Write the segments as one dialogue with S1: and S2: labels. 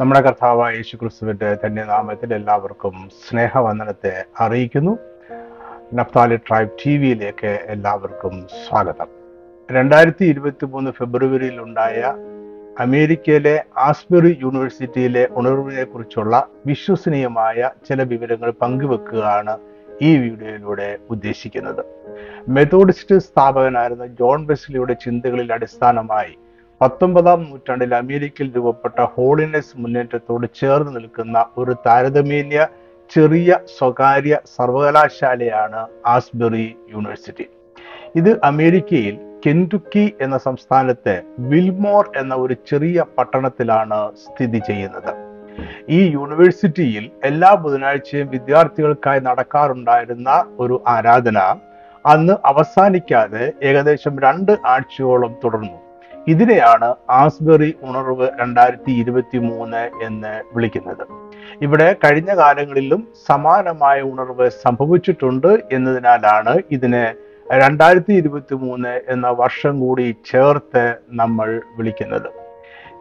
S1: നമ്മുടെ കർത്താവ് യേശു ക്രിസ്തുവിന്റെ തന്നെ നാമത്തിൽ എല്ലാവർക്കും സ്നേഹവന്ദനത്തെ അറിയിക്കുന്നു. നഫ്താലി ട്രൈബ് ടി വിയിലേക്ക് എല്ലാവർക്കും സ്വാഗതം. രണ്ടായിരത്തി ഇരുപത്തി മൂന്ന് ഫെബ്രുവരിയിൽ ഉണ്ടായ അമേരിക്കയിലെ ആസ്ബറി യൂണിവേഴ്സിറ്റിയിലെ ഉണർവിനെ കുറിച്ചുള്ള വിശ്വസനീയമായ ചില വിവരങ്ങൾ പങ്കുവെക്കുകയാണ് ഈ വീഡിയോയിലൂടെ ഉദ്ദേശിക്കുന്നത്. മെത്തോഡിസ്റ്റ് സ്ഥാപകനായിരുന്ന ജോൺ ബെസ്ലിയുടെ ചിന്തകളിൽ അടിസ്ഥാനമായി പത്തൊമ്പതാം നൂറ്റാണ്ടിൽ അമേരിക്കയിൽ രൂപപ്പെട്ട ഹോളിനെസ് മുന്നേറ്റത്തോട് ചേർന്ന് നിൽക്കുന്ന ഒരു താരതമ്യേന ചെറിയ സ്വകാര്യ സർവകലാശാലയാണ് ആസ്ബറി യൂണിവേഴ്സിറ്റി. ഇത് അമേരിക്കയിൽ കെന്റുക്കി എന്ന സംസ്ഥാനത്തെ വിൽമോർ എന്ന ഒരു ചെറിയ പട്ടണത്തിലാണ് സ്ഥിതി ചെയ്യുന്നത്. ഈ യൂണിവേഴ്സിറ്റിയിൽ എല്ലാ ബുധനാഴ്ചയും വിദ്യാർത്ഥികൾക്കായി നടക്കാറുണ്ടായിരുന്ന ഒരു ആരാധന അന്ന് അവസാനിക്കാതെ ഏകദേശം രണ്ട് ആഴ്ചയോളം തുടർന്നു. ഇതിനെയാണ് ആസ്ബറി ഉണർവ് രണ്ടായിരത്തി ഇരുപത്തി മൂന്ന് എന്ന് വിളിക്കുന്നത്. ഇവിടെ കഴിഞ്ഞ കാലങ്ങളിലും സമാനമായ ഉണർവ് സംഭവിച്ചിട്ടുണ്ട് എന്നതിനാലാണ് ഇതിനെ രണ്ടായിരത്തി ഇരുപത്തി മൂന്ന് എന്ന വർഷം കൂടി ചേർത്ത് നമ്മൾ വിളിക്കുന്നത്.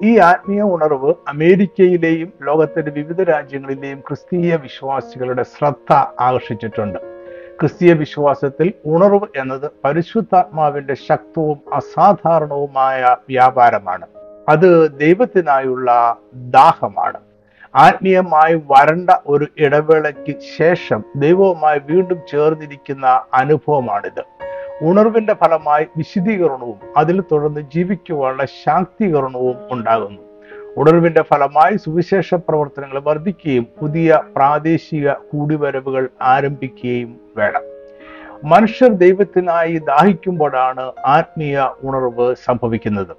S1: ഈ ആത്മീയ ഉണർവ് അമേരിക്കയിലെയും ലോകത്തിന്റെ വിവിധ രാജ്യങ്ങളിലെയും ക്രിസ്തീയ വിശ്വാസികളുടെ ശ്രദ്ധ ആകർഷിച്ചിട്ടുണ്ട്. ക്രിസ്തീയ വിശ്വാസത്തിൽ ഉണർവ് എന്നത് പരിശുദ്ധാത്മാവിന്റെ ശക്തവും അസാധാരണവുമായ വ്യാപാരമാണ്. അത് ദൈവത്തിനായുള്ള ദാഹമാണ്. ആത്മീയമായി വരണ്ട ഒരു ഇടവേളയ്ക്ക് ശേഷം ദൈവവുമായി വീണ്ടും ചേർന്നിരിക്കുന്ന അനുഭവമാണിത്. ഉണർവിന്റെ ഫലമായി വിശദീകരണവും അതിൽ തുടർന്ന് ജീവിക്കുവാനുള്ള ശാക്തീകരണവും ഉണ്ടാകുന്നു. ഉണർവിന്റെ ഫലമായി സുവിശേഷ പ്രവർത്തനങ്ങൾ വർദ്ധിക്കുകയും പുതിയ പ്രാദേശിക കൂടിവരവുകൾ ആരംഭിക്കുകയും വേണം. മനുഷ്യർ ദൈവത്തിനായി ദാഹിക്കുമ്പോഴാണ് ആത്മീയ ഉണർവ് സംഭവിക്കുന്നത്.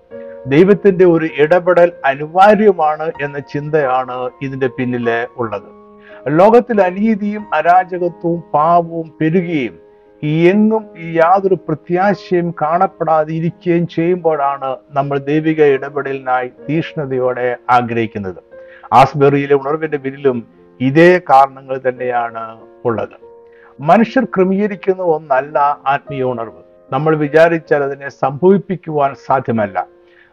S1: ദൈവത്തിന്റെ ഒരു ഇടപെടൽ അനിവാര്യമാണ് എന്ന ചിന്തയാണ് ഇതിന്റെ പിന്നിലെ ഉള്ളത്. ലോകത്തിൽ അനീതിയും അരാജകത്വവും പാവവും പെരുകുകയും എങ്ങും യാതൊരു പ്രത്യാശയും കാണപ്പെടാതെ ഇരിക്കുകയും ചെയ്യുമ്പോഴാണ് നമ്മൾ ദൈവിക ഇടപെടലിനായി തീഷ്ണതയോടെ ആഗ്രഹിക്കുന്നത്. ആസ്ബെറിയിലെ ഉണർവിന്റെ പിന്നിലും ഇതേ കാരണങ്ങൾ തന്നെയാണ് ഉള്ളത്. മനുഷ്യർ ക്രമീകരിക്കുന്ന ഒന്നല്ല ആത്മീയ ഉണർവ്. നമ്മൾ വിചാരിച്ചാൽ അതിനെ സംഭവിപ്പിക്കുവാൻ സാധ്യമല്ല.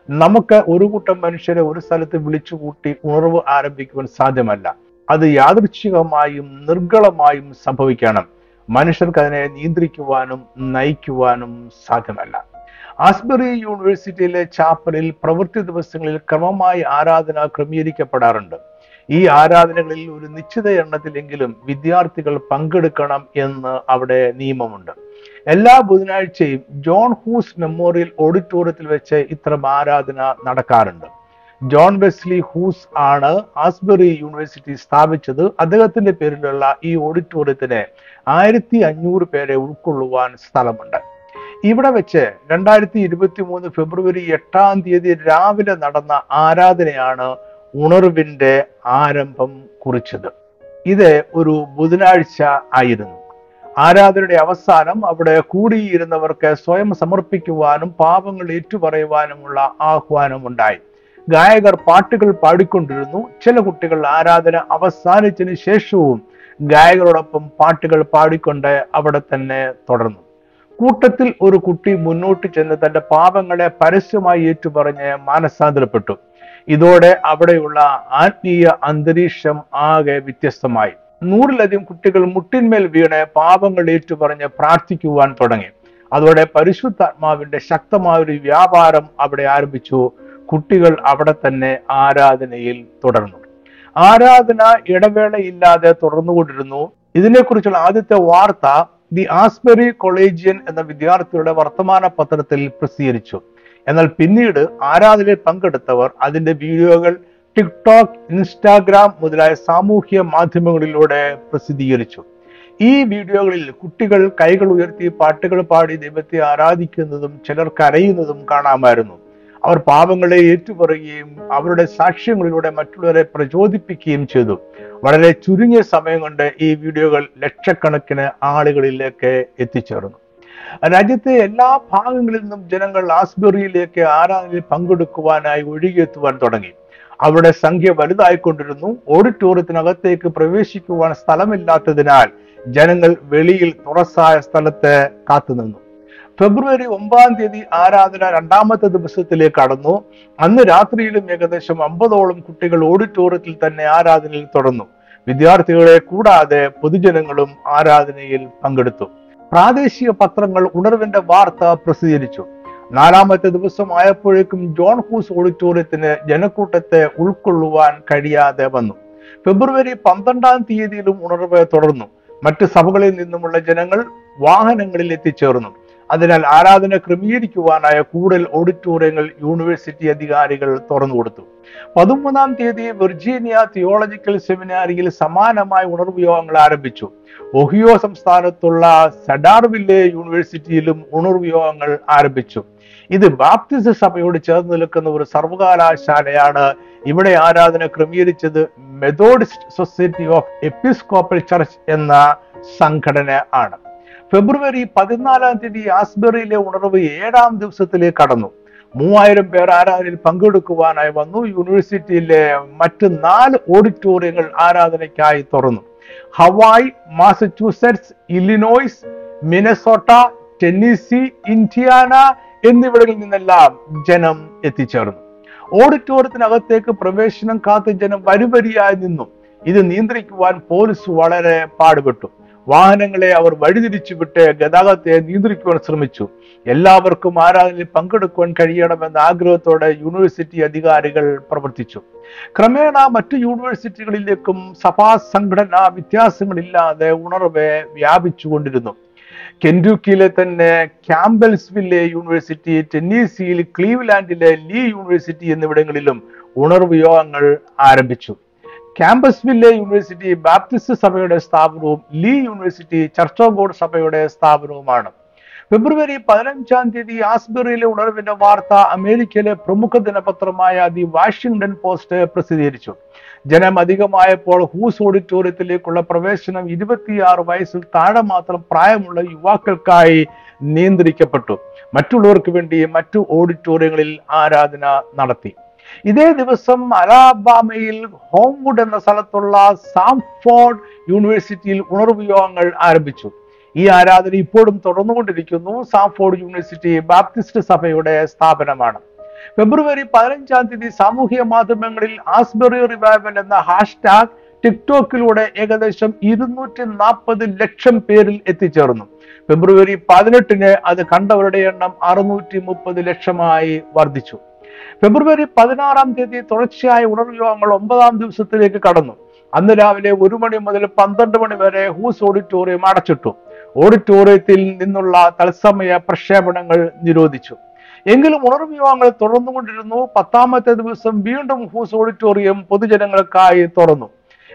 S1: നമുക്ക് ഒരു കൂട്ടം മനുഷ്യരെ ഒരു സ്ഥലത്ത് വിളിച്ചുകൂട്ടി ഉണർവ് ആരംഭിക്കുവാൻ സാധ്യമല്ല. അത് യാദൃച്ഛികമായും നിർഗളമായും സംഭവിക്കണം. മനുഷ്യർക്ക് അതിനെ നിയന്ത്രിക്കുവാനും നയിക്കുവാനും സാധ്യമല്ല. ആസ്ബറി യൂണിവേഴ്സിറ്റിയിലെ ചാപ്പലിൽ പ്രവൃത്തി ദിവസങ്ങളിൽ ക്രമമായി ആരാധന ക്രമീകരിക്കപ്പെടാറുണ്ട്. ഈ ആരാധനകളിൽ ഒരു നിശ്ചിത എണ്ണത്തിലെങ്കിലും വിദ്യാർത്ഥികൾ പങ്കെടുക്കണം എന്ന് അവിടെ നിയമമുണ്ട്. എല്ലാ ബുധനാഴ്ചയും ജോൺ ഹൂസ് മെമ്മോറിയൽ ഓഡിറ്റോറിയത്തിൽ വെച്ച് ഇത്തരം ആരാധന നടക്കാറുണ്ട്. ജോൺ വെസ്ലി ഹൂസ് ആണ് ആസ്ബറി യൂണിവേഴ്സിറ്റി സ്ഥാപിച്ചത്. അദ്ദേഹത്തിന്റെ പേരിലുള്ള ഈ ഓഡിറ്റോറിയത്തിന് ആയിരത്തി അഞ്ഞൂറ് പേരെ ഉൾക്കൊള്ളുവാൻ സ്ഥലമുണ്ട്. ഇവിടെ വെച്ച് രണ്ടായിരത്തി ഇരുപത്തി മൂന്ന് ഫെബ്രുവരി എട്ടാം തീയതി രാവിലെ നടന്ന ആരാധനയാണ് ഉണർവിന്റെ ആരംഭം കുറിച്ചത്. ഇത് ഒരു ബുധനാഴ്ച ആയിരുന്നു. ആരാധനയുടെ അവസാനം അവിടെ കൂടിയിരുന്നവർക്ക് സ്വയം സമർപ്പിക്കുവാനും പാപങ്ങൾ ഏറ്റുപറയുവാനുമുള്ള ആഹ്വാനം ഉണ്ടായി ഗായകർ പാട്ടുകൾ പാടിക്കൊണ്ടിരുന്നു. ചില കുട്ടികൾ ആരാധന അവസാനിച്ചതിന് ശേഷവും ഗായകരോടൊപ്പം പാട്ടുകൾ പാടിക്കൊണ്ട് അവിടെ തന്നെ തുടർന്നു. കൂട്ടത്തിൽ ഒരു കുട്ടി മുന്നോട്ട് ചെന്ന് തന്റെ പാപങ്ങളെ പരസ്യമായി ഏറ്റുപറഞ്ഞ് മാനസാന്തരപ്പെട്ടു. ഇതോടെ അവിടെയുള്ള ആത്മീയ അന്തരീക്ഷം ആകെ വ്യത്യസ്തമായി. നൂറിലധികം കുട്ടികൾ മുട്ടിന്മേൽ വീണ് പാപങ്ങൾ ഏറ്റുപറഞ്ഞ് പ്രാർത്ഥിക്കുവാൻ തുടങ്ങി. അതോടെ പരിശുദ്ധാത്മാവിന്റെ ശക്തമായ ഒരു വ്യാപാരം അവിടെ ആരംഭിച്ചു. കുട്ടികൾ അവിടെ തന്നെ ആരാധനയിൽ തുടർന്നു. ആരാധന ഇടവേളയില്ലാതെ തുടർന്നുകൊണ്ടിരുന്നു. ഇതിനെക്കുറിച്ചുള്ള ആദ്യത്തെ വാർത്ത ദി ആസ്ബറി കൊളേജിയൻ എന്ന വിദ്യാർത്ഥിയുടെ വർത്തമാന പത്രത്തിൽ പ്രസിദ്ധീകരിച്ചു. എന്നാൽ പിന്നീട് ആരാധനയിൽ പങ്കെടുത്തവർ അതിന്റെ വീഡിയോകൾ ടിക്ടോക്ക് ഇൻസ്റ്റാഗ്രാം മുതലായ സാമൂഹ്യ മാധ്യമങ്ങളിലൂടെ പ്രസിദ്ധീകരിച്ചു. ഈ വീഡിയോകളിൽ കുട്ടികൾ കൈകൾ ഉയർത്തി പാട്ടുകൾ പാടി ദൈവത്തെ ആരാധിക്കുന്നതും ചിലർ കരയുന്നതും കാണാമായിരുന്നു. അവർ പാപങ്ങളെ ഏറ്റുപറയുകയും അവരുടെ സാക്ഷ്യങ്ങളിലൂടെ മറ്റുള്ളവരെ പ്രചോദിപ്പിക്കുകയും ചെയ്തു. വളരെ ചുരുങ്ങിയ സമയം കൊണ്ട് ഈ വീഡിയോകൾ ലക്ഷക്കണക്കിന് ആളുകളിലേക്ക് എത്തിച്ചേർന്നു. രാജ്യത്തെ എല്ലാ ഭാഗങ്ങളിൽ നിന്നും ജനങ്ങൾ ആസ്ബറിയിലേക്ക് ആരാധനയിൽ പങ്കെടുക്കുവാനായി ഒഴുകിയെത്തുവാൻ തുടങ്ങി. അവരുടെ സംഖ്യ വലുതായിക്കൊണ്ടിരുന്നു. ഓഡിറ്റോറിയത്തിനകത്തേക്ക് പ്രവേശിക്കുവാൻ സ്ഥലമില്ലാത്തതിനാൽ ജനങ്ങൾ വെളിയിൽ തുറസായ സ്ഥലത്ത് കാത്തുനിന്നു. ഫെബ്രുവരി ഒമ്പതാം തീയതി ആരാധന രണ്ടാമത്തെ ദിവസത്തിലേക്ക് കടന്നു. അന്ന് രാത്രിയിലും ഏകദേശം അമ്പതോളം കുട്ടികൾ ഓഡിറ്റോറിയത്തിൽ തന്നെ ആരാധനയിൽ തുടർന്നു. വിദ്യാർത്ഥികളെ കൂടാതെ പൊതുജനങ്ങളും ആരാധനയിൽ പങ്കെടുത്തു. പ്രാദേശിക പത്രങ്ങൾ ഉണർവിന്റെ വാർത്ത പ്രസിദ്ധീകരിച്ചു. നാലാമത്തെ ദിവസം ആയപ്പോഴേക്കും ജോൺ ഹൂസ് ഓഡിറ്റോറിയത്തിന് ജനക്കൂട്ടത്തെ ഉൾക്കൊള്ളുവാൻ കഴിയാതെ വന്നു. ഫെബ്രുവരി പന്ത്രണ്ടാം തീയതിയിലും ഉണർവ് തുടർന്നു. മറ്റ് സഭകളിൽ നിന്നുമുള്ള ജനങ്ങൾ വാഹനങ്ങളിൽ എത്തിച്ചേർന്നു. അതിനാൽ ആരാധന ക്രമീകരിക്കുവാനായ കൂടുതൽ ഓഡിറ്റോറിയങ്ങൾ യൂണിവേഴ്സിറ്റി അധികാരികൾ തുറന്നു കൊടുത്തു. പതിമൂന്നാം തീയതി വിർജീനിയ തിയോളജിക്കൽ സെമിനാരിയിൽ സമാനമായ ഉണർവ് യോഗങ്ങൾ ആരംഭിച്ചു. ഒഹിയോ സംസ്ഥാനത്തുള്ള സഡാർവില്ലെ യൂണിവേഴ്സിറ്റിയിലും ഉണർവ് യോഗങ്ങൾ ആരംഭിച്ചു. ഇത് ബാപ്തിസ്റ്റ് സഭയോട് ചേർന്ന് നിൽക്കുന്ന ഒരു സർവകലാശാലയാണ് ഇവിടെ ആരാധന ക്രമീകരിച്ചത് Methodist society of episcopal church എന്ന സംഘടന ആണ്. ഫെബ്രുവരി പതിനാലാം തീയതി ആസ്ബറിയിലെ ഉണർവ് ഏഴാം ദിവസത്തിലേക്ക് കടന്നു. മൂവായിരം പേർ ആരാധനയിൽ പങ്കെടുക്കുവാനായി വന്നു. യൂണിവേഴ്സിറ്റിയിലെ മറ്റ് നാല് ഓഡിറ്റോറിയങ്ങൾ ആരാധനയ്ക്കായി തുറന്നു. Hawaii Massachusetts Illinois Minnesota Tennessee Indiana എന്നിവിടങ്ങളിൽ നിന്നെല്ലാം ജനം എത്തിച്ചേർന്നു. ഓഡിറ്റോറിയത്തിനകത്തേക്ക് പ്രവേശനം കാത്ത് ജനം വരിവരിയായി നിന്നു. ഇത് നിയന്ത്രിക്കുവാൻ പോലീസ് വളരെ പാടുപെട്ടു. വാഹനങ്ങളെ അവർ വഴിതിരിച്ചു വിട്ട് ഗതാഗതത്തെ നിയന്ത്രിക്കുവാൻ ശ്രമിച്ചു. എല്ലാവർക്കും ആരാധനയിൽ പങ്കെടുക്കുവാൻ കഴിയണമെന്ന ആഗ്രഹത്തോടെ യൂണിവേഴ്സിറ്റി അധികാരികൾ പ്രവർത്തിച്ചു. ക്രമേണ മറ്റു യൂണിവേഴ്സിറ്റികളിലേക്കും സഭാ സംഘടനാ വ്യത്യാസങ്ങളില്ലാതെ ഉണർവ് വ്യാപിച്ചുകൊണ്ടിരുന്നു. കെൻഡുക്കിയിലെ തന്നെ ക്യാമ്പൽസ്വില്ലെ യൂണിവേഴ്സിറ്റി ടെന്നീസിയിൽ ക്ലീവ്ലാൻഡിലെ ലീ യൂണിവേഴ്സിറ്റി എന്നിവിടങ്ങളിലും ഉണർവ് യോഗങ്ങൾ ആരംഭിച്ചു. ക്യാമ്പസ്വില്ലെ യൂണിവേഴ്സിറ്റി ബാപ്റ്റിസ്റ്റ് സഭയുടെ സ്ഥാപനവും Lee university church of God സഭയുടെ സ്ഥാപനവുമാണ്. ഫെബ്രുവരി പതിനഞ്ചാം തീയതി ആസ്ബറിയിലെ ഉണർവിന്റെ വാർത്ത അമേരിക്കയിലെ പ്രമുഖ ദിനപത്രമായ ദി വാഷിംഗ്ടൺ പോസ്റ്റ് പ്രസിദ്ധീകരിച്ചു. ജനം അധികമായപ്പോൾ ഹൂസ് ഓഡിറ്റോറിയത്തിലേക്കുള്ള പ്രവേശനം ഇരുപത്തിയാറ് വയസ്സിൽ താഴെ മാത്രം പ്രായമുള്ള യുവാക്കൾക്കായി നിയന്ത്രിക്കപ്പെട്ടു. മറ്റുള്ളവർക്ക് വേണ്ടി മറ്റു ഓഡിറ്റോറിയങ്ങളിൽ ആരാധന നടത്തി. ഇതേ ദിവസം അലാബാമയിൽ ഹോംവുഡ് എന്ന സ്ഥലത്തുള്ള സാംഫോർഡ് യൂണിവേഴ്സിറ്റിയിൽ ഉണർവ് യോഗങ്ങൾ ആരംഭിച്ചു. ഈ ആരാധന ഇപ്പോഴും തുടർന്നുകൊണ്ടിരിക്കുന്നു. സാംഫോർഡ് യൂണിവേഴ്സിറ്റി ബാപ്റ്റിസ്റ്റ് സഭയുടെ സ്ഥാപനമാണ്. ഫെബ്രുവരി പതിനഞ്ചാം തീയതി സാമൂഹിക മാധ്യമങ്ങളിൽ ആസ്ബറി റിവൈവൽ എന്ന ഹാഷ്ടാഗ് ടിക്ടോക്കിലൂടെ ഏകദേശം ഇരുന്നൂറ്റി നാൽപ്പത് ലക്ഷം പേരിൽ എത്തിച്ചേർന്നു. ഫെബ്രുവരി പതിനെട്ടിന് അത് കണ്ടവരുടെ എണ്ണം അറുന്നൂറ്റി മുപ്പത് ലക്ഷമായി വർദ്ധിച്ചു. ഫെബ്രുവരി പതിനാറാം തീയതി തുടർച്ചയായ യോഗങ്ങൾ ഒമ്പതാം ദിവസത്തിലേക്ക് കടന്നു. അന്ന് രാവിലെ ഒരു മണി മുതൽ പന്ത്രണ്ട് മണി വരെ ഹൂസ് ഓഡിറ്റോറിയം അടച്ചിട്ടു. ഓഡിറ്റോറിയത്തിൽ നിന്നുള്ള തത്സമയ പ്രക്ഷേപണങ്ങൾ നിരോധിച്ചു. എങ്കിലും ഉണർവ് യോഗങ്ങൾ തുടർന്നുകൊണ്ടിരുന്നു. പത്താമത്തെ ദിവസം വീണ്ടും ഹൂസ് ഓഡിറ്റോറിയം പൊതുജനങ്ങൾക്കായി തുറന്നു.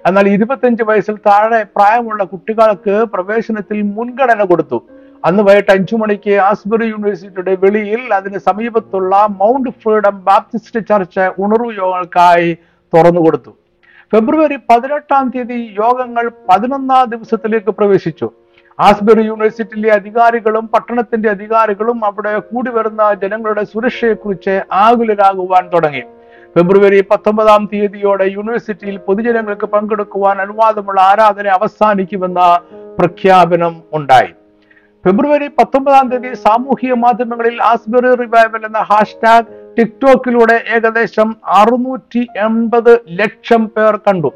S1: എന്നാൽ ഇരുപത്തിയഞ്ച് വയസ്സിൽ താഴെ പ്രായമുള്ള കുട്ടികൾക്ക് പ്രവേശനത്തിൽ മുൻഗണന കൊടുത്തു. അന്ന് വൈകിട്ട് അഞ്ചു മണിക്ക് ആസ്ബറി യൂണിവേഴ്സിറ്റിയുടെ വെളിയിൽ അതിന് സമീപത്തുള്ള മൗണ്ട് ഫ്രീഡം ബാപ്റ്റിസ്റ്റ് ചർച്ച് ഉണർവ് യോഗങ്ങൾക്കായി തുറന്നു കൊടുത്തു. ഫെബ്രുവരി പതിനെട്ടാം തീയതി യോഗങ്ങൾ പതിനൊന്നാം ദിവസത്തിലേക്ക് പ്രവേശിച്ചു. ആസ്ബറി യൂണിവേഴ്സിറ്റിയിലെ അധികാരികളും പട്ടണത്തിന്റെ അധികാരികളും അവിടെ കൂടി വരുന്ന ജനങ്ങളുടെ സുരക്ഷയെക്കുറിച്ച് ആകുലരാകുവാൻ തുടങ്ങി. ഫെബ്രുവരി പത്തൊമ്പതാം തീയതിയോടെ യൂണിവേഴ്സിറ്റിയിൽ പൊതുജനങ്ങൾക്ക് പങ്കെടുക്കുവാൻ അനുവാദമുള്ള ആരാധന അവസാനിക്കുമെന്ന പ്രഖ്യാപനം ഉണ്ടായി. ഫെബ്രുവരി പത്തൊമ്പതാം തീയതി സാമൂഹിക മാധ്യമങ്ങളിൽ ആസ്ബെറി റിവൈവൽ എന്ന ഹാഷ്ടാഗ് ടിക്ടോക്കിലൂടെ ഏകദേശം അറുന്നൂറ്റി എൺപത് ലക്ഷം പേർ കണ്ടു.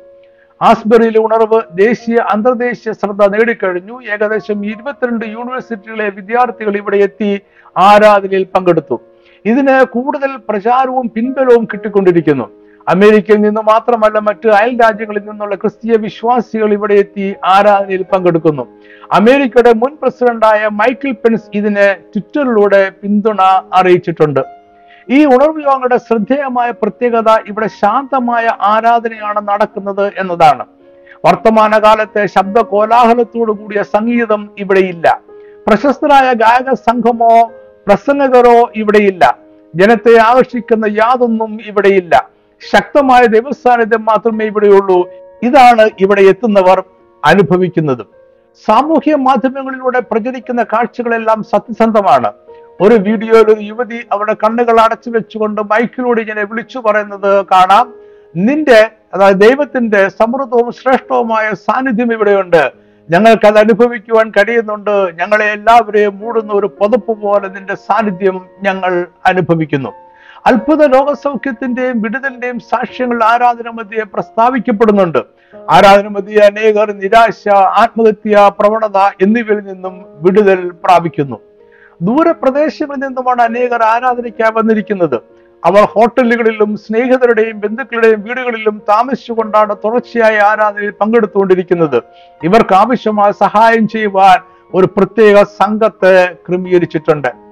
S1: ആസ്ബെറിയിലെ ഉണർവ് ദേശീയ അന്തർദേശീയ ശ്രദ്ധ നേടിക്കഴിഞ്ഞു. ഏകദേശം ഇരുപത്തിരണ്ട് യൂണിവേഴ്സിറ്റികളിലെ വിദ്യാർത്ഥികൾ ഇവിടെ എത്തി ആരാധനയിൽ പങ്കെടുത്തു. ഇതിന് കൂടുതൽ പ്രചാരവും പിൻബലവും കിട്ടിക്കൊണ്ടിരിക്കുന്നു. അമേരിക്കയിൽ നിന്ന് മാത്രമല്ല മറ്റ് അയൽ രാജ്യങ്ങളിൽ നിന്നുള്ള ക്രിസ്തീയ വിശ്വാസികൾ ഇവിടെ എത്തി ആരാധനയിൽ പങ്കെടുക്കുന്നു. അമേരിക്കയുടെ മുൻ പ്രസിഡന്റായ മൈക്കിൾ പെൻസ് ഇതിനെ ട്വിറ്ററിലൂടെ പിന്തുണ അറിയിച്ചിട്ടുണ്ട്. ഈ ഉണർവ് ശ്രദ്ധേയമായ പ്രത്യേകത ഇവിടെ ശാന്തമായ ആരാധനയാണ് നടക്കുന്നത് എന്നതാണ്. വർത്തമാനകാലത്തെ ശബ്ദ കോലാഹലത്തോടു കൂടിയ സംഗീതം ഇവിടെയില്ല പ്രശസ്തരായ ഗായക സംഘമോ പ്രസംഗകരോ ഇവിടെയില്ല ജനത്തെ ആകർഷിക്കുന്ന യാതൊന്നും ഇവിടെയില്ല ശക്തമായ ദൈവസാന്നിധ്യം മാത്രമേ ഇവിടെയുള്ളൂ. ഇതാണ് ഇവിടെ എത്തുന്നവർ അനുഭവിക്കുന്നത്. സാമൂഹ്യ മാധ്യമങ്ങളിലൂടെ പ്രചരിക്കുന്ന കാഴ്ചകളെല്ലാം സത്യസന്ധമാണ്. ഒരു വീഡിയോയിൽ ഒരു യുവതി അവരുടെ കണ്ണുകൾ അടച്ചു വെച്ചുകൊണ്ട് മൈക്കിലൂടെ ഇങ്ങനെ വിളിച്ചു പറയുന്നത് കാണാം. നിന്റെ അതായത് ദൈവത്തിന്റെ സമൃദ്ധവും ശ്രേഷ്ഠവുമായ സാന്നിധ്യം ഇവിടെയുണ്ട്. ഞങ്ങൾക്ക് അത് അനുഭവിക്കുവാൻ കഴിയുന്നുണ്ട്. ഞങ്ങളെ എല്ലാവരെയും മൂടുന്ന ഒരു പുതപ്പ് പോലെ നിന്റെ സാന്നിധ്യം ഞങ്ങൾ അനുഭവിക്കുന്നു. അത്ഭുത രോഗസൗഖ്യത്തിന്റെയും വിടുതലിന്റെയും സാക്ഷ്യങ്ങൾ ആരാധന മധ്യയെ പ്രസ്താവിക്കപ്പെടുന്നുണ്ട്. ആരാധന മധ്യ അനേകർ നിരാശ ആത്മഹത്യ പ്രവണത എന്നിവയിൽ നിന്നും വിടുതൽ പ്രാപിക്കുന്നു. ദൂരപ്രദേശങ്ങളിൽ നിന്നുമാണ് അനേകർ ആരാധനയ്ക്കായി വന്നിരിക്കുന്നത്. അവർ ഹോട്ടലുകളിലും സ്നേഹിതരുടെയും ബന്ധുക്കളുടെയും വീടുകളിലും താമസിച്ചുകൊണ്ടാണ് തുടർച്ചയായ ആരാധനയിൽ പങ്കെടുത്തുകൊണ്ടിരിക്കുന്നത്. ഇവർക്ക് ആവശ്യമായ സഹായം ചെയ്യുവാൻ ഒരു പ്രത്യേക സംഘത്തെ ക്രമീകരിച്ചിട്ടുണ്ട്.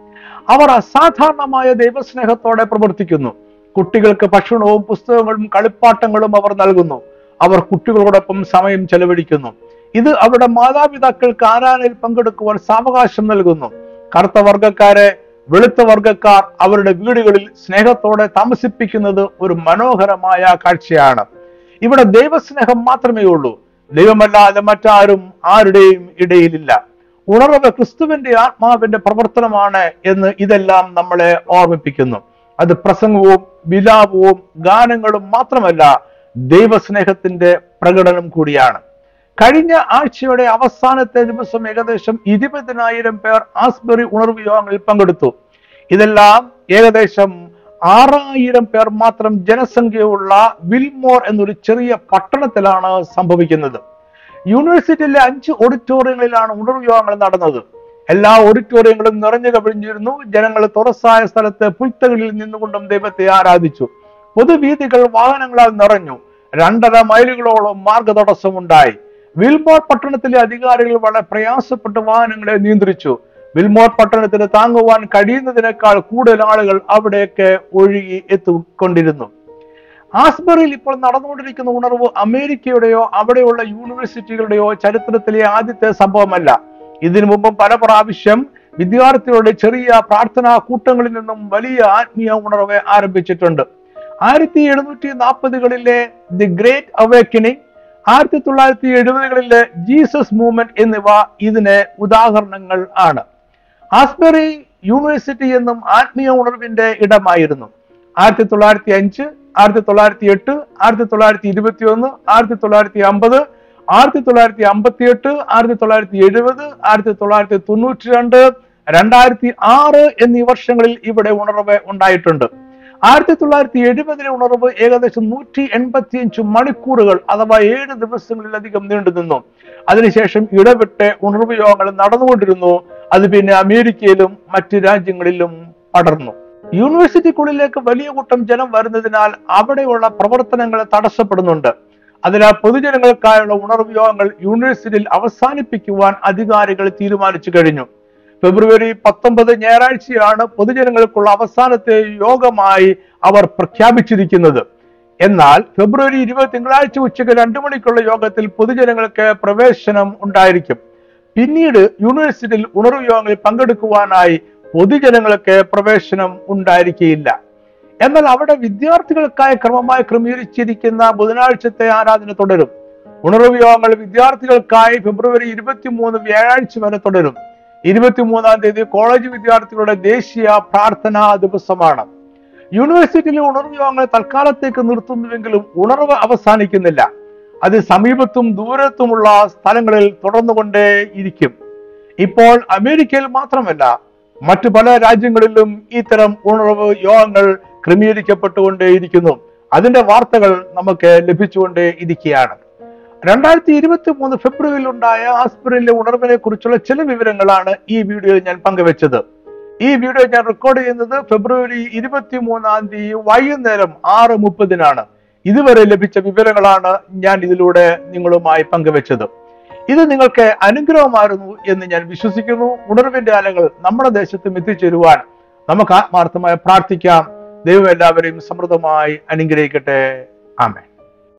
S1: അവർ അസാധാരണമായ ദൈവസ്നേഹത്തോടെ പ്രവർത്തിക്കുന്നു. കുട്ടികൾക്ക് ഭക്ഷണവും പുസ്തകങ്ങളും കളിപ്പാട്ടങ്ങളും അവർ നൽകുന്നു. അവർ കുട്ടികളോടൊപ്പം സമയം ചെലവഴിക്കുന്നു. ഇത് അവരുടെ മാതാപിതാക്കൾക്ക് ആരാധനയിൽ പങ്കെടുക്കുവാൻ സാവകാശം നൽകുന്നു. കറുത്ത വർഗക്കാരെ വെളുത്ത വർഗക്കാർ അവരുടെ വീടുകളിൽ സ്നേഹത്തോടെ താമസിപ്പിക്കുന്നത് ഒരു മനോഹരമായ കാഴ്ചയാണ്. ഇവിടെ ദൈവസ്നേഹം മാത്രമേ ഉള്ളൂ ദൈവമല്ലാതെ മറ്റാരും ആരുടെയും ഇടയിലില്ല. ഉണർവ് ക്രിസ്തുവിന്റെ ആത്മാവിന്റെ പ്രവർത്തനമാണ് എന്ന് ഇതെല്ലാം നമ്മളെ ഓർമ്മിപ്പിക്കുന്നു. അത് പ്രസംഗവും വിലാപവും ഗാനങ്ങളും മാത്രമല്ല ദൈവസ്നേഹത്തിന്റെ പ്രകടനം കൂടിയാണ്. കഴിഞ്ഞ ആഴ്ചയുടെ അവസാനത്തെ ദിവസം ഏകദേശം ഇരുപതിനായിരം പേർ ആസ്ബറി ഉണർവ് യോഗങ്ങളിൽ പങ്കെടുത്തു. ഇതെല്ലാം ഏകദേശം ആറായിരം പേർ മാത്രം ജനസംഖ്യയുള്ള വിൽമോർ എന്നൊരു ചെറിയ പട്ടണത്തിലാണ് സംഭവിക്കുന്നത്. യൂണിവേഴ്സിറ്റിയിലെ അഞ്ച് ഓഡിറ്റോറിയങ്ങളിലാണ് ഉണർവ് യോഗങ്ങൾ നടന്നത്. എല്ലാ ഓഡിറ്റോറിയങ്ങളും നിറഞ്ഞു കവിഞ്ഞിരുന്നു. ജനങ്ങൾ തുറസായ സ്ഥലത്ത് പുൽത്തകളിൽ നിന്നുകൊണ്ടും ദൈവത്തെ ആരാധിച്ചു. പൊതുവീതികൾ വാഹനങ്ങളാൽ നിറഞ്ഞു. രണ്ടര മൈലുകളോളം മാർഗ തടസ്സമുണ്ടായി വിൽമോർ പട്ടണത്തിലെ അധികാരികൾ വളരെ പ്രയാസപ്പെട്ട് വാഹനങ്ങളെ നിയന്ത്രിച്ചു. വിൽമോർ പട്ടണത്തിന് താങ്ങുവാൻ കഴിയുന്നതിനേക്കാൾ കൂടുതൽ ആളുകൾ അവിടെയൊക്കെ ഒഴുകി എത്തിക്കൊണ്ടിരുന്നു. ആസ്ബറിയിൽ ഇപ്പോൾ നടന്നുകൊണ്ടിരിക്കുന്ന ഉണർവ് അമേരിക്കയുടെയോ അവിടെയുള്ള യൂണിവേഴ്സിറ്റികളുടെയോ ചരിത്രത്തിലെ ആദ്യത്തെ സംഭവമല്ല. ഇതിനു മുമ്പും പല പ്രാവശ്യം വിദ്യാർത്ഥികളുടെ ചെറിയ പ്രാർത്ഥനാ കൂട്ടങ്ങളിൽ നിന്നും വലിയ ആത്മീയ ഉണർവ് ആരംഭിച്ചിട്ടുണ്ട്. ആയിരത്തി എഴുന്നൂറ്റി നാൽപ്പതുകളിലെ ദി ഗ്രേറ്റ് അവേക്കനിങ് ആയിരത്തി തൊള്ളായിരത്തി എഴുപതുകളിലെ ജീസസ് മൂവ്മെന്റ് എന്നിവ ഇതിന് ഉദാഹരണങ്ങൾ ആണ്. ആസ്ബറി യൂണിവേഴ്സിറ്റി എന്നും ആത്മീയ ഉണർവിന്റെ ഇടമായിരുന്നു. ആയിരത്തി തൊള്ളായിരത്തി അഞ്ച് ആയിരത്തി തൊള്ളായിരത്തി എട്ട് ആയിരത്തി തൊള്ളായിരത്തി ഇരുപത്തി ഒന്ന് ആയിരത്തി തൊള്ളായിരത്തി അമ്പത് ആയിരത്തി തൊള്ളായിരത്തി അമ്പത്തി എട്ട് ആയിരത്തി തൊള്ളായിരത്തി എഴുപത് ആയിരത്തി തൊള്ളായിരത്തി തൊണ്ണൂറ്റി രണ്ട് രണ്ടായിരത്തി ആറ് എന്നീ വർഷങ്ങളിൽ ഇവിടെ ഉണർവ് ഉണ്ടായിട്ടുണ്ട്. ആയിരത്തി തൊള്ളായിരത്തി എഴുപതിലെ ഉണർവ് ഏകദേശം നൂറ്റി എൺപത്തി അഞ്ച് മണിക്കൂറുകൾ അഥവാ ഏഴ് ദിവസങ്ങളിലധികം നീണ്ടു നിന്നു. അതിനുശേഷം ഇടവിട്ട് ഉണർവ് യോഗങ്ങൾ നടന്നുകൊണ്ടിരുന്നു. അത് പിന്നെ അമേരിക്കയിലും മറ്റ് രാജ്യങ്ങളിലും പടർന്നു. യൂണിവേഴ്സിറ്റിക്കുള്ളിലേക്ക് വലിയ കൂട്ടം ജനം വരുന്നതിനാൽ അവിടെയുള്ള പ്രവർത്തനങ്ങൾ തടസ്സപ്പെടുന്നുണ്ട്. അതിനാൽ പൊതുജനങ്ങൾക്കായുള്ള ഉണർവ് യോഗങ്ങൾ യൂണിവേഴ്സിറ്റിയിൽ അവസാനിപ്പിക്കുവാൻ അധികാരികൾ തീരുമാനിച്ചു കഴിഞ്ഞു. ഫെബ്രുവരി പത്തൊമ്പത് ഞായറാഴ്ചയാണ് പൊതുജനങ്ങൾക്കുള്ള അവസാനത്തെ യോഗമായി അവർ പ്രഖ്യാപിച്ചിരിക്കുന്നത്. എന്നാൽ ഫെബ്രുവരി ഇരുപത് തിങ്കളാഴ്ച ഉച്ചയ്ക്ക് രണ്ടു മണിക്കുള്ള യോഗത്തിൽ പൊതുജനങ്ങൾക്ക് പ്രവേശനം ഉണ്ടായിരിക്കും. പിന്നീട് യൂണിവേഴ്സിറ്റിയിൽ ഉണർവ് യോഗങ്ങളിൽ പങ്കെടുക്കുവാനായി പൊതുജനങ്ങൾക്ക് പ്രവേശനം ഉണ്ടായിരിക്കുകയില്ല. എന്നാൽ അവിടെ വിദ്യാർത്ഥികൾക്കായി ക്രമമായി ക്രമീകരിച്ചിരിക്കുന്ന ബുധനാഴ്ചത്തെ ആരാധന തുടരും. ഉണർവ് യോഗങ്ങൾ വിദ്യാർത്ഥികൾക്കായി ഫെബ്രുവരി ഇരുപത്തിമൂന്ന് വ്യാഴാഴ്ച വരെ തുടരും. ഇരുപത്തിമൂന്നാം തീയതി കോളേജ് വിദ്യാർത്ഥികളുടെ ദേശീയ പ്രാർത്ഥനാ ദിവസമാണ്. യൂണിവേഴ്സിറ്റിയിലെ ഉണർവ് യോഗങ്ങൾ തൽക്കാലത്തേക്ക് നിർത്തുന്നുവെങ്കിലും ഉണർവ് അവസാനിക്കുന്നില്ല. അത് സമീപത്തും ദൂരത്തുമുള്ള സ്ഥലങ്ങളിൽ തുടർന്നുകൊണ്ടേ ഇരിക്കും ഇപ്പോൾ അമേരിക്കയിൽ മാത്രമല്ല മറ്റു പല രാജ്യങ്ങളിലും ഇത്തരം ഉണർവ് യോഗങ്ങൾ ക്രമീകരിക്കപ്പെട്ടുകൊണ്ടേയിരിക്കുന്നു. അതിന്റെ വാർത്തകൾ നമുക്ക് ലഭിച്ചുകൊണ്ടേ ഇരിക്കുകയാണ് രണ്ടായിരത്തി ഇരുപത്തി മൂന്ന് ഫെബ്രുവരിയിൽ ഉണ്ടായ ആസ്പിറിലെ ഉണർവിനെ കുറിച്ചുള്ള ചില വിവരങ്ങളാണ് ഈ വീഡിയോയിൽ ഞാൻ പങ്കുവച്ചത്. ഈ വീഡിയോ ഞാൻ റെക്കോർഡ് ചെയ്യുന്നത് ഫെബ്രുവരി ഇരുപത്തി മൂന്നാം തീയതി വൈകുന്നേരം ആറ് മുപ്പതിനാണ്. ഇതുവരെ ലഭിച്ച വിവരങ്ങളാണ് ഞാൻ ഇതിലൂടെ നിങ്ങളുമായി പങ്കുവച്ചത്. ഇത് നിങ്ങൾക്ക് അനുഗ്രഹമായിരുന്നു എന്ന് ഞാൻ വിശ്വസിക്കുന്നു. ഉണർവിന്റെ അലകൾ നമ്മുടെ ദേശത്തും എത്തിച്ചേരുവാൻ നമുക്ക് ആത്മാർത്ഥമായി പ്രാർത്ഥിക്കാം. ദൈവം എല്ലാവരെയും സമൃദ്ധമായി അനുഗ്രഹിക്കട്ടെ. ആമേ